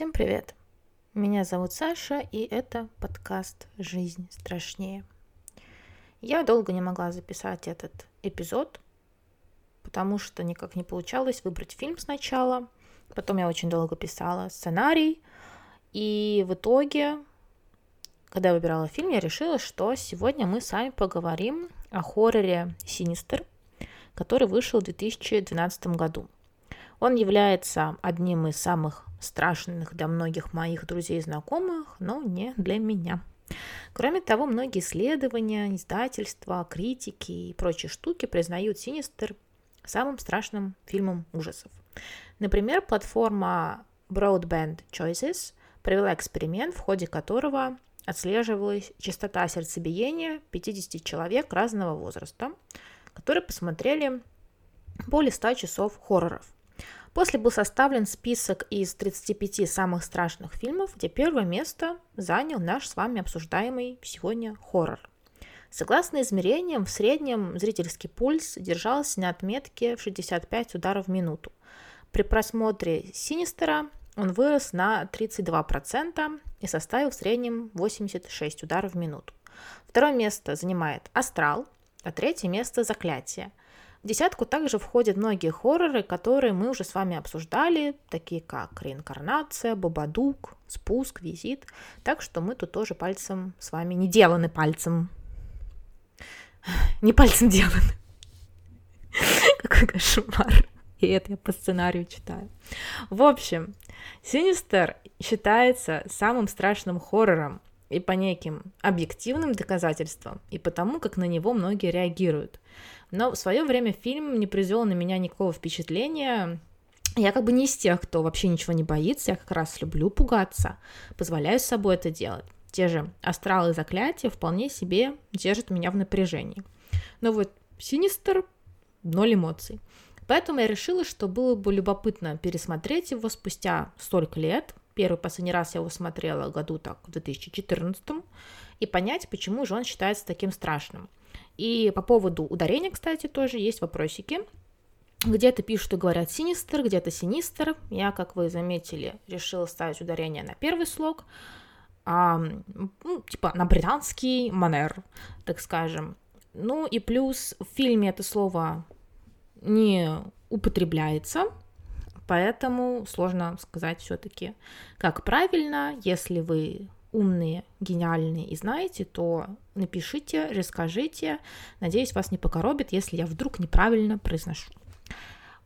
Всем привет! Меня зовут Саша, и это подкаст «Жизнь страшнее». Я долго не могла записать этот эпизод, потому что никак не получалось выбрать фильм сначала. Потом я очень долго писала сценарий, и в итоге, когда я выбирала фильм, я решила, что сегодня мы с вами поговорим о хорроре «Синистер», который вышел в 2012 году. Он является одним из самых страшных для многих моих друзей и знакомых, но не для меня. Кроме того, многие исследования, издательства, критики и прочие штуки признают «Синистер» самым страшным фильмом ужасов. Например, платформа Broadband Choices провела эксперимент, в ходе которого отслеживалась частота сердцебиения 50 человек разного возраста, которые посмотрели более 100 часов хорроров. После был составлен список из 35 самых страшных фильмов, где первое место занял наш с вами обсуждаемый сегодня хоррор. Согласно измерениям, в среднем зрительский пульс держался на отметке в 65 ударов в минуту. При просмотре «Синистера» он вырос на 32% и составил в среднем 86 ударов в минуту. Второе место занимает «Астрал», а третье место «Заклятие». В десятку также входят многие хорроры, которые мы уже с вами обсуждали, такие как «Реинкарнация», «Бабадук», «Спуск», «Визит». Так что мы тут тоже пальцем с вами не деланы пальцем. Не пальцем деланы. Какой кошмар. И это я по сценарию читаю. В общем, Синистер считается самым страшным хоррором и по неким объективным доказательствам, и потому, как на него многие реагируют. Но в свое время фильм не произвел на меня никакого впечатления. Я как бы не из тех, кто вообще ничего не боится, я как раз люблю пугаться, позволяю с собой это делать. Те же астралы и заклятия вполне себе держат меня в напряжении. Но вот Синистер — ноль эмоций. Поэтому я решила, что было бы любопытно пересмотреть его спустя столько лет. Первый последний раз я его смотрела году так в 2014 и понять, почему же он считается таким страшным. И по поводу ударения, кстати, тоже есть вопросики. Где-то пишут и говорят синистер, где-то синистер. Я, как вы заметили, решила ставить ударение на первый слог, а, ну, типа на британский манер, так скажем. Ну и плюс в фильме это слово не употребляется, поэтому сложно сказать все-таки, как правильно, если вы умные, гениальные и знаете, то напишите, расскажите. Надеюсь, вас не покоробит, если я вдруг неправильно произношу.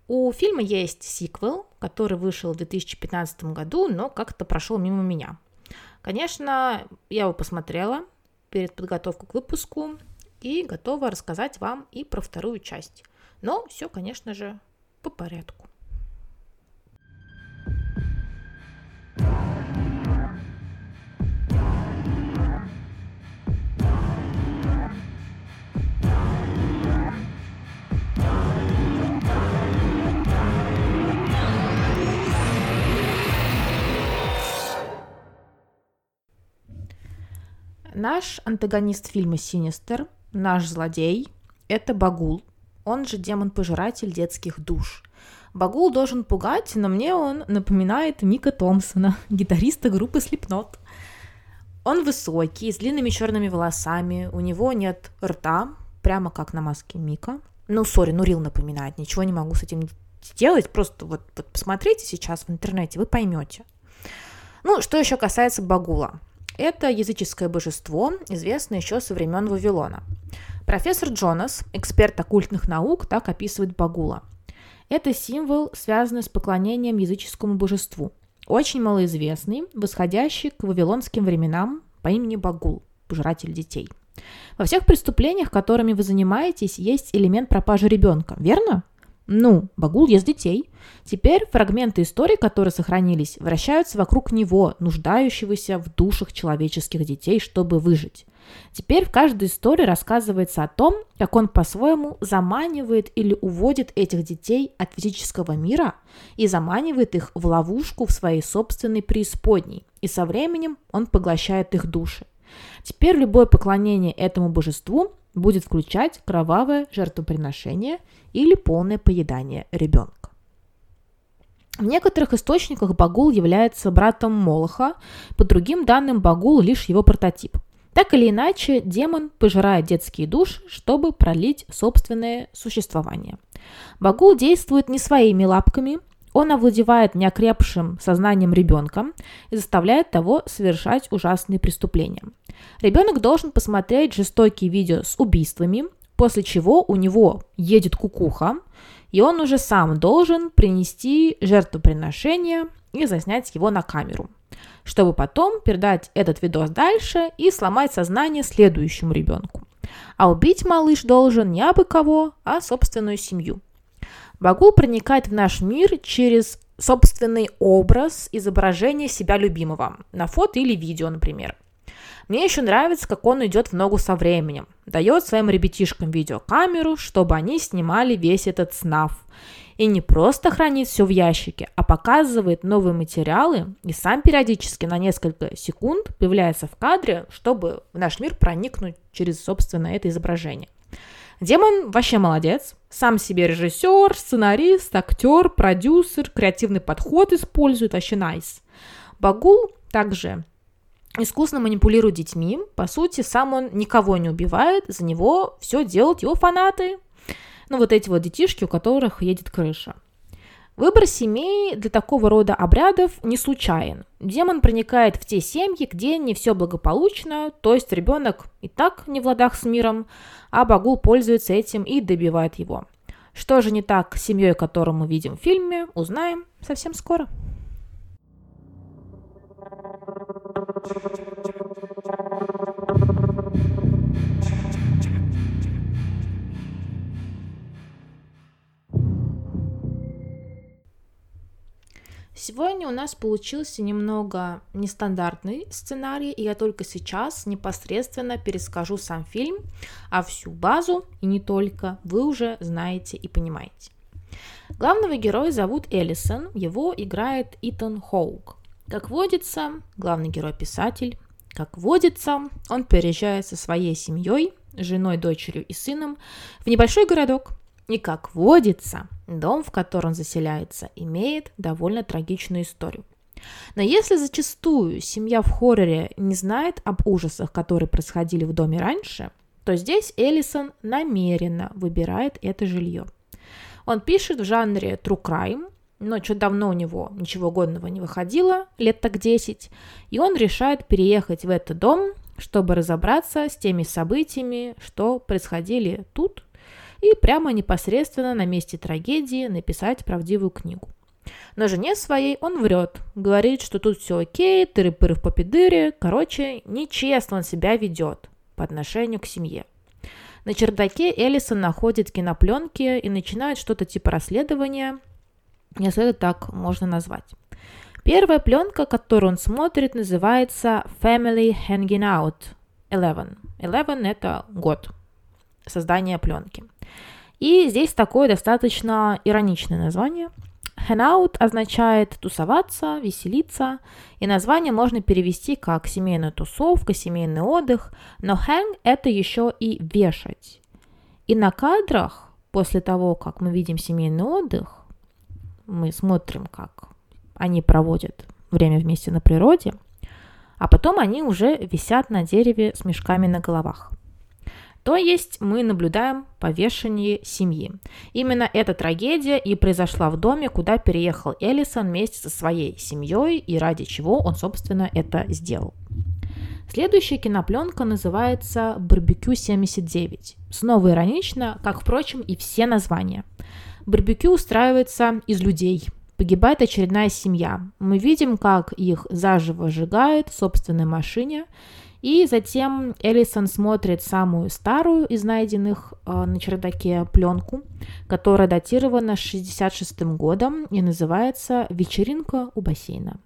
У фильма есть сиквел, который вышел в 2015 году, но как-то прошел мимо меня. Конечно, я его посмотрела перед подготовкой к выпуску и готова рассказать вам и про вторую часть. Но все, конечно же, по порядку. Наш антагонист фильма «Синистер», наш злодей, это Багул, он же демон-пожиратель детских душ. Багул должен пугать, но мне он напоминает Мика Томпсона, гитариста группы Slipknot. Он высокий, с длинными черными волосами, у него нет рта, прямо как на маске Мика. Ну, сори, ну Рил напоминает, ничего не могу с этим сделать, просто вот, вот посмотрите сейчас в интернете, вы поймете. Ну, что еще касается Багула. Это языческое божество, известное еще со времен Вавилона. Профессор Джонас, эксперт оккультных наук, так описывает Багула. Это символ, связанный с поклонением языческому божеству, очень малоизвестный, восходящий к вавилонским временам по имени Багул, пожиратель детей. Во всех преступлениях, которыми вы занимаетесь, есть элемент пропажи ребенка, верно? Ну, Багул ест детей. Теперь фрагменты истории, которые сохранились, вращаются вокруг него, нуждающегося в душах человеческих детей, чтобы выжить. Теперь в каждой истории рассказывается о том, как он по-своему заманивает или уводит этих детей от физического мира и заманивает их в ловушку в своей собственной преисподней, и со временем он поглощает их души. Теперь любое поклонение этому божеству будет включать кровавое жертвоприношение или полное поедание ребенка. В некоторых источниках Багул является братом Молоха, по другим данным Багул лишь его прототип. Так или иначе, демон пожирает детские души, чтобы пролить собственное существование. Багул действует не своими лапками, он овладевает неокрепшим сознанием ребенка и заставляет того совершать ужасные преступления. Ребенок должен посмотреть жестокие видео с убийствами, после чего у него едет кукуха, и он уже сам должен принести жертвоприношение и заснять его на камеру, чтобы потом передать этот видос дальше и сломать сознание следующему ребенку. А убить малыш должен не абы кого, а собственную семью. Багул проникает в наш мир через собственный образ изображения себя любимого на фото или видео, например. Мне еще нравится, как он идет в ногу со временем. Дает своим ребятишкам видеокамеру, чтобы они снимали весь этот снав. И не просто хранит все в ящике, а показывает новые материалы и сам периодически на несколько секунд появляется в кадре, чтобы в наш мир проникнуть через, собственно, это изображение. Демон вообще молодец. Сам себе режиссер, сценарист, актер, продюсер, креативный подход использует, вообще найс. Багул также искусно манипулирует детьми. По сути, сам он никого не убивает, за него все делают его фанаты. Ну, вот эти вот детишки, у которых едет крыша. Выбор семей для такого рода обрядов не случайен. Демон проникает в те семьи, где не все благополучно, то есть ребенок и так не в ладах с миром, а Багул пользуется этим и добивает его. Что же не так с семьей, которую мы видим в фильме, узнаем совсем скоро. Сегодня у нас получился немного нестандартный сценарий, и я только сейчас непосредственно перескажу сам фильм, а всю базу, и не только, вы уже знаете и понимаете. Главного героя зовут Эллисон, его играет Итан Хоук. Как водится, главный герой писатель. Как водится, он переезжает со своей семьей, женой, дочерью и сыном в небольшой городок. И как водится, дом, в который он заселяется, имеет довольно трагичную историю. Но если зачастую семья в хорроре не знает об ужасах, которые происходили в доме раньше, то здесь Эллисон намеренно выбирает это жилье. Он пишет в жанре true crime, но что давно у него ничего годного не выходило, лет так 10, и он решает переехать в этот дом, чтобы разобраться с теми событиями, что происходили тут, и прямо непосредственно на месте трагедии написать правдивую книгу. Но жене своей он врет, говорит, что тут все окей, тыры-пыры в попедыре, короче, нечестно он себя ведет по отношению к семье. На чердаке Элисон находит кинопленки и начинает что-то типа расследования, если это так можно назвать. Первая пленка, которую он смотрит, называется Family Hanging Out 11. 11 – это год создания пленки. И здесь такое достаточно ироничное название. Hangout означает тусоваться, веселиться, и название можно перевести как семейная тусовка, семейный отдых, но hang это еще и вешать. И на кадрах, после того, как мы видим семейный отдых, мы смотрим, как они проводят время вместе на природе, а потом они уже висят на дереве с мешками на головах. То есть мы наблюдаем повешение семьи. Именно эта трагедия и произошла в доме, куда переехал Эллисон вместе со своей семьей и ради чего он, собственно, это сделал. Следующая кинопленка называется «Барбекю 79». Снова иронично, как, впрочем, и все названия. Барбекю устраивается из людей. Погибает очередная семья. Мы видим, как их заживо сжигают в собственной машине. И затем Элисон смотрит самую старую из найденных э, на чердаке пленку, которая датирована 66 годом и называется «Вечеринка у бассейна».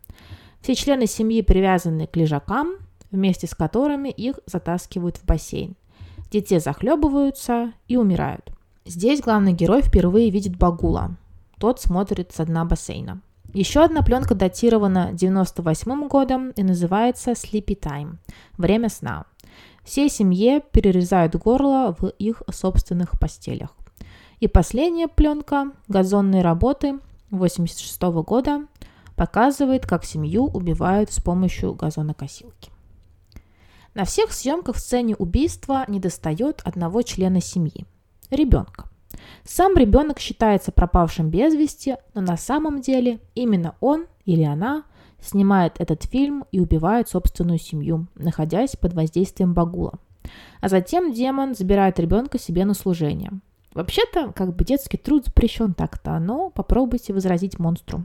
Все члены семьи привязаны к лежакам, вместе с которыми их затаскивают в бассейн. Дети захлебываются и умирают. Здесь главный герой впервые видит Багула. Тот смотрит с дна бассейна. Еще одна пленка датирована 98 годом и называется Sleepy Time – время сна. Всей семье перерезают горло в их собственных постелях. И последняя пленка – газонные работы 1986 года показывает, как семью убивают с помощью газонокосилки. На всех съемках в сцене убийства недостает одного члена семьи – ребенка. Сам ребенок считается пропавшим без вести, но на самом деле именно он или она снимает этот фильм и убивает собственную семью, находясь под воздействием Багула. А затем демон забирает ребенка себе на служение. Вообще-то, как бы детский труд запрещен так-то, но попробуйте возразить монстру.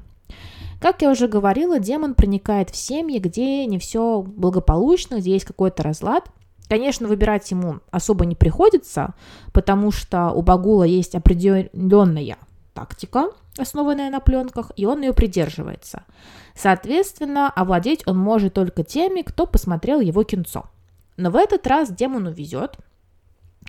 Как я уже говорила, демон проникает в семьи, где не все благополучно, где есть какой-то разлад. Конечно, выбирать ему особо не приходится, потому что у Багула есть определенная тактика, основанная на пленках, и он ее придерживается. Соответственно, овладеть он может только теми, кто посмотрел его кинцо. Но в этот раз демону везет,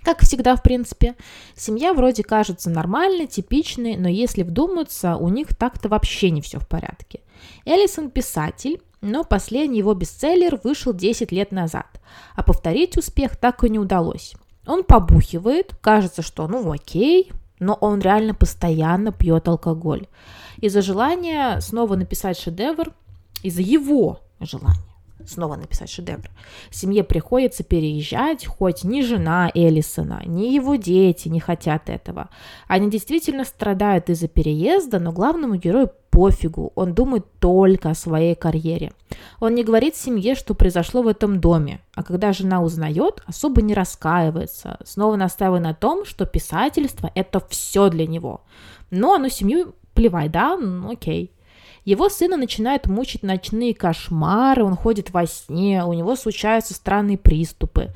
как всегда, в принципе, семья вроде кажется нормальной, типичной, но если вдуматься, у них так-то вообще не все в порядке. Эллисон писатель, но последний его бестселлер вышел 10 лет назад, а повторить успех так и не удалось. Он побухивает, кажется, что ну окей, но он реально постоянно пьет алкоголь. Из-за желания снова написать шедевр, из-за его желания снова написать шедевр. Семье приходится переезжать, хоть ни жена Эллисона, ни его дети не хотят этого. Они действительно страдают из-за переезда, но главному герою пофигу, он думает только о своей карьере. Он не говорит семье, что произошло в этом доме, а когда жена узнает, особо не раскаивается, снова настаивая на том, что писательство – это все для него. Но ну семью плевать, да, ну, окей. Его сына начинают мучить ночные кошмары, он ходит во сне, у него случаются странные приступы.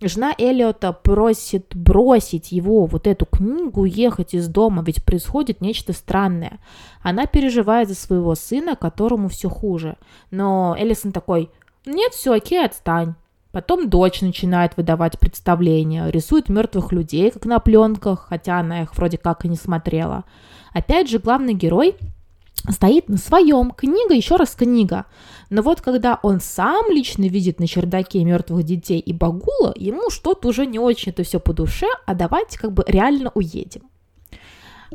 Жена Эллиота просит бросить его, вот эту книгу, уехать из дома, ведь происходит нечто странное. Она переживает за своего сына, которому все хуже. Но Эллисон такой, нет, все окей, отстань. Потом дочь начинает выдавать представления, рисует мертвых людей, как на пленках, хотя она их вроде как и не смотрела. Опять же, главный герой стоит на своем. Книга, еще раз книга. Но вот когда он сам лично видит на чердаке мертвых детей и Багула, ему что-то уже не очень это все по душе, а давайте как бы реально уедем.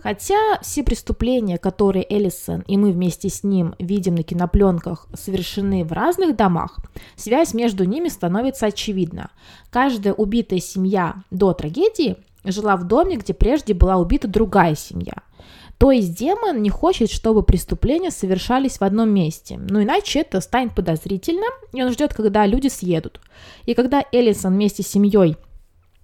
Хотя все преступления, которые Эллисон и мы вместе с ним видим на кинопленках, совершены в разных домах, связь между ними становится очевидна. Каждая убитая семья до трагедии жила в доме, где прежде была убита другая семья – то есть демон не хочет, чтобы преступления совершались в одном месте. Ну иначе это станет подозрительным, и он ждет, когда люди съедут. И когда Элисон вместе с семьей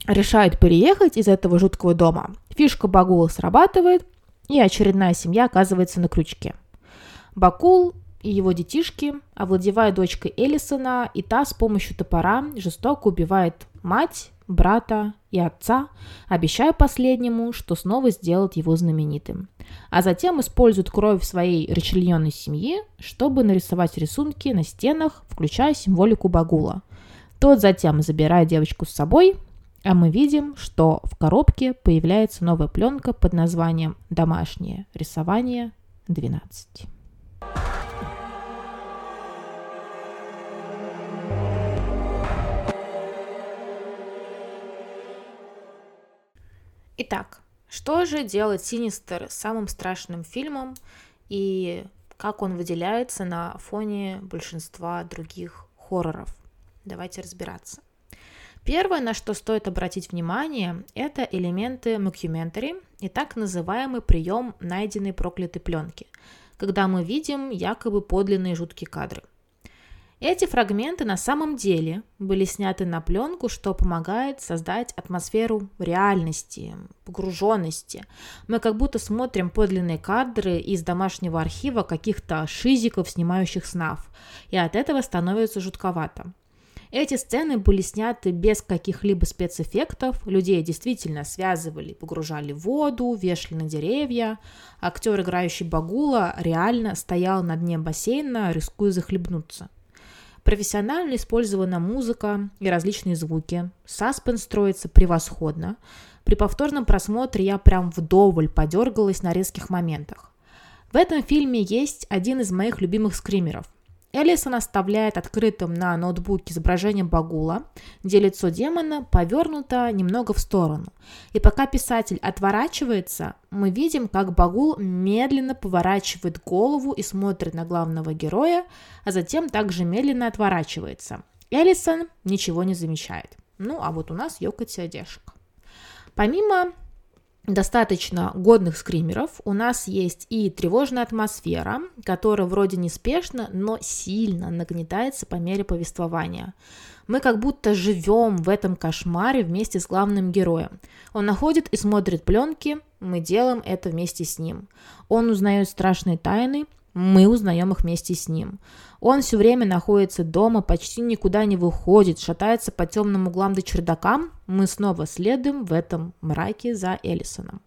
решает переехать из этого жуткого дома, фишка Багула срабатывает, и очередная семья оказывается на крючке. Бакул и его детишки овладевают дочкой Элисона, и та с помощью топора жестоко убивает мать, брата и отца, обещая последнему, что снова сделает его знаменитым. А затем используют кровь своей расчлененной семьи, чтобы нарисовать рисунки на стенах, включая символику Багула. Тот затем забирает девочку с собой, а мы видим, что в коробке появляется новая пленка под названием «Домашнее рисование 12». Итак, что же делает Синистер самым страшным фильмом и как он выделяется на фоне большинства других хорроров? Давайте разбираться. Первое, на что стоит обратить внимание, это элементы мокюментари и так называемый прием найденной проклятой пленки, когда мы видим якобы подлинные жуткие кадры – эти фрагменты на самом деле были сняты на пленку, что помогает создать атмосферу реальности, погруженности. Мы как будто смотрим подлинные кадры из домашнего архива каких-то шизиков, снимающих снафф, и от этого становится жутковато. Эти сцены были сняты без каких-либо спецэффектов, людей действительно связывали, погружали в воду, вешали на деревья. Актер, играющий Багула, реально стоял на дне бассейна, рискуя захлебнуться. Профессионально использована музыка и различные звуки. Саспенс строится превосходно. При повторном просмотре я прям вдоволь подергалась на резких моментах. В этом фильме есть один из моих любимых скримеров. Элисон оставляет открытым на ноутбуке изображение Багула, где лицо демона повернуто немного в сторону. И пока писатель отворачивается, мы видим, как Багул медленно поворачивает голову и смотрит на главного героя, а затем также медленно отворачивается. Элисон ничего не замечает. Ну, а вот у нас ёкать одежка. Помимо достаточно годных скримеров. У нас есть и тревожная атмосфера, которая вроде неспешно, но сильно нагнетается по мере повествования. Мы как будто живем в этом кошмаре вместе с главным героем. Он находит и смотрит пленки, мы делаем это вместе с ним. Он узнает страшные тайны, мы узнаем их вместе с ним. Он все время находится дома, почти никуда не выходит, шатается по темным углам до чердакам. Мы снова следуем в этом мраке за Эллисоном.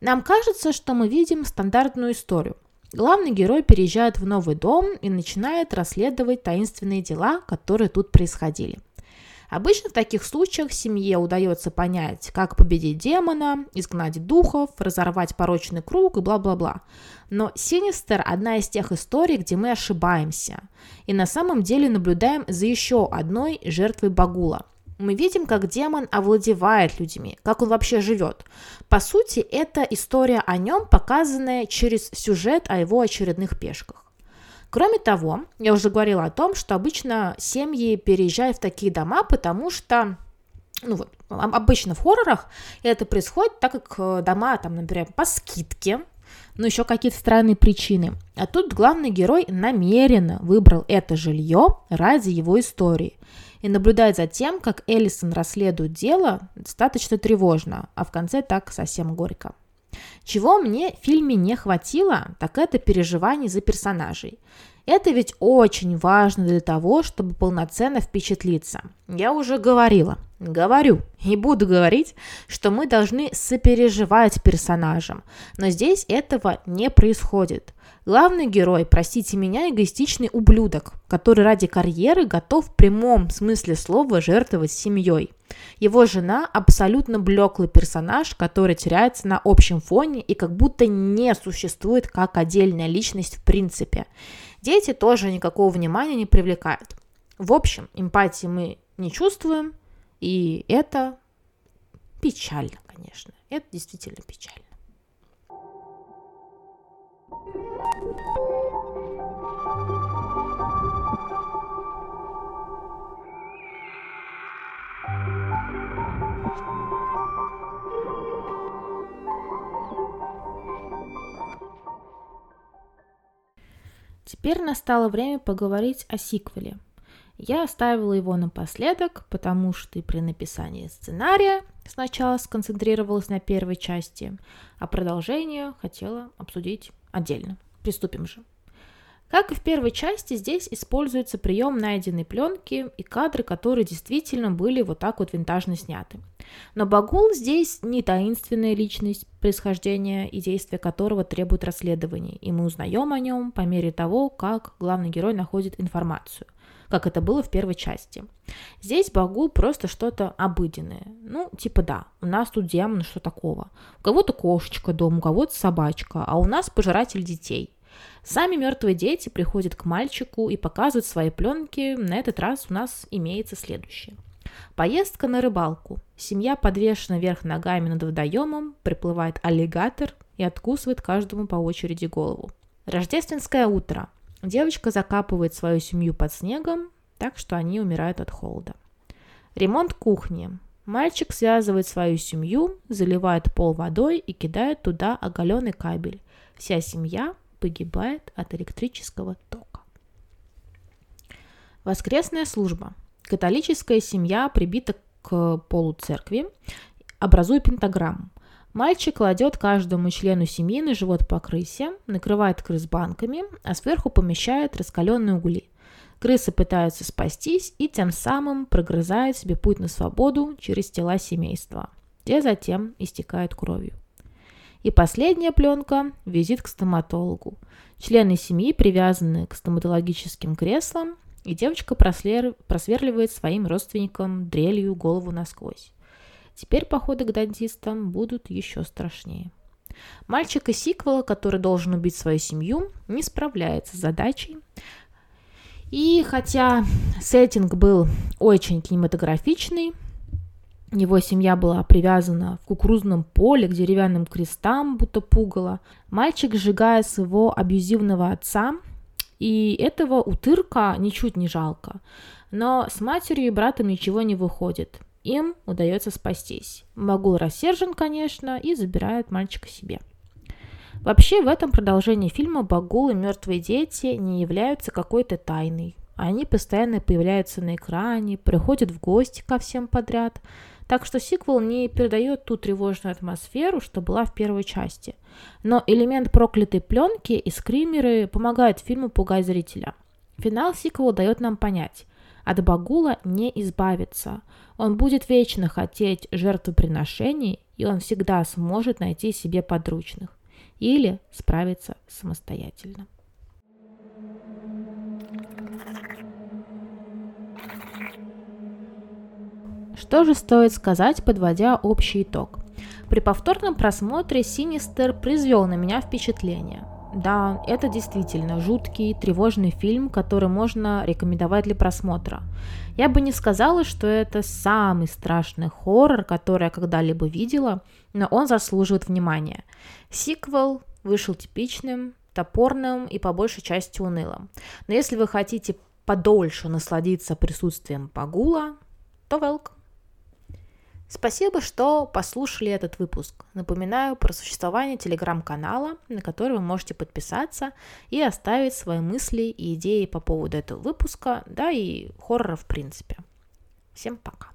Нам кажется, что мы видим стандартную историю. Главный герой переезжает в новый дом и начинает расследовать таинственные дела, которые тут происходили – Обычно в таких случаях семье удается понять, как победить демона, изгнать духов, разорвать порочный круг и бла-бла-бла. Но Синистер – одна из тех историй, где мы ошибаемся. И на самом деле наблюдаем за еще одной жертвой Багула. Мы видим, как демон овладевает людьми, как он вообще живет. По сути, это история о нем, показанная через сюжет о его очередных пешках. Кроме того, я уже говорила о том, что обычно семьи переезжают в такие дома, потому что ну вот, обычно в хоррорах это происходит так, как э, дома, там, например, по скидке, ну, еще какие-то странные причины. А тут главный герой намеренно выбрал это жилье ради его истории. И наблюдать за тем, как Эллисон расследует дело, достаточно тревожно, а в конце так совсем горько. Чего мне в фильме не хватило, так это переживаний за персонажей. Это ведь очень важно для того, чтобы полноценно впечатлиться. Я уже говорила, говорю и буду говорить, что мы должны сопереживать персонажам, но здесь этого не происходит. Главный герой, простите меня, эгоистичный ублюдок, который ради карьеры готов в прямом смысле слова жертвовать семьей. Его жена абсолютно блеклый персонаж, который теряется на общем фоне и как будто не существует как отдельная личность в принципе. Дети тоже никакого внимания не привлекают. В общем, эмпатии мы не чувствуем, и это печально, конечно. Это действительно печально. Теперь настало время поговорить о сиквеле. Я оставила его напоследок, потому что при написании сценария сначала сконцентрировалась на первой части, а продолжение хотела обсудить отдельно. Приступим же. Как и в первой части, здесь используется прием найденной пленки и кадры, которые действительно были вот так вот винтажно сняты. Но Багул здесь не таинственная личность, происхождения и действия которого требуют расследований, и мы узнаем о нем по мере того, как главный герой находит информацию как это было в первой части. Здесь Багул просто что-то обыденное. Ну, типа да, у нас тут демон, что такого. У кого-то кошечка дома, у кого-то собачка, а у нас пожиратель детей – Сами мертвые дети приходят к мальчику и показывают свои пленки. На этот раз у нас имеется следующее. Поездка на рыбалку. Семья подвешена вверх ногами над водоемом, приплывает аллигатор и откусывает каждому по очереди голову. Рождественское утро. Девочка закапывает свою семью под снегом, так что они умирают от холода. Ремонт кухни. Мальчик связывает свою семью, заливает пол водой и кидает туда оголенный кабель. Вся семья погибает от электрического тока. Воскресная служба. Католическая семья прибита к полу церкви, образуя пентаграмму. Мальчик кладет каждому члену семьи на живот по крысе, накрывает крыс банками, а сверху помещает раскаленные угли. Крысы пытаются спастись и тем самым прогрызают себе путь на свободу через тела семейства. Те затем истекают кровью. И последняя пленка – визит к стоматологу. Члены семьи привязаны к стоматологическим креслам, и девочка просверливает своим родственникам дрелью голову насквозь. Теперь походы к дантистам будут еще страшнее. Мальчик из сиквела, который должен убить свою семью, не справляется с задачей. И хотя сеттинг был очень кинематографичный, его семья была привязана в кукурузном поле к деревянным крестам, будто пугало. Мальчик сжигает своего абьюзивного отца, и этого утырка ничуть не жалко. Но с матерью и братом ничего не выходит. Им удается спастись. Магул рассержен, конечно, и забирает мальчика себе. Вообще, в этом продолжении фильма Багул и мертвые дети не являются какой-то тайной. Они постоянно появляются на экране, приходят в гости ко всем подряд – так что сиквел не передает ту тревожную атмосферу, что была в первой части. Но элемент проклятой пленки и скримеры помогают фильму пугать зрителя. Финал сиквела дает нам понять, от Багула не избавиться. Он будет вечно хотеть жертвоприношений, и он всегда сможет найти себе подручных или справиться самостоятельно. Что же стоит сказать, подводя общий итог? При повторном просмотре Синистер произвел на меня впечатление. Да, это действительно жуткий, тревожный фильм, который можно рекомендовать для просмотра. Я бы не сказала, что это самый страшный хоррор, который я когда-либо видела, но он заслуживает внимания. Сиквел вышел типичным, топорным и по большей части унылым. Но если вы хотите подольше насладиться присутствием Пагула, то welcome. Спасибо, что послушали этот выпуск. Напоминаю про существование телеграм-канала, на который вы можете подписаться и оставить свои мысли и идеи по поводу этого выпуска, да и хоррора в принципе. Всем пока.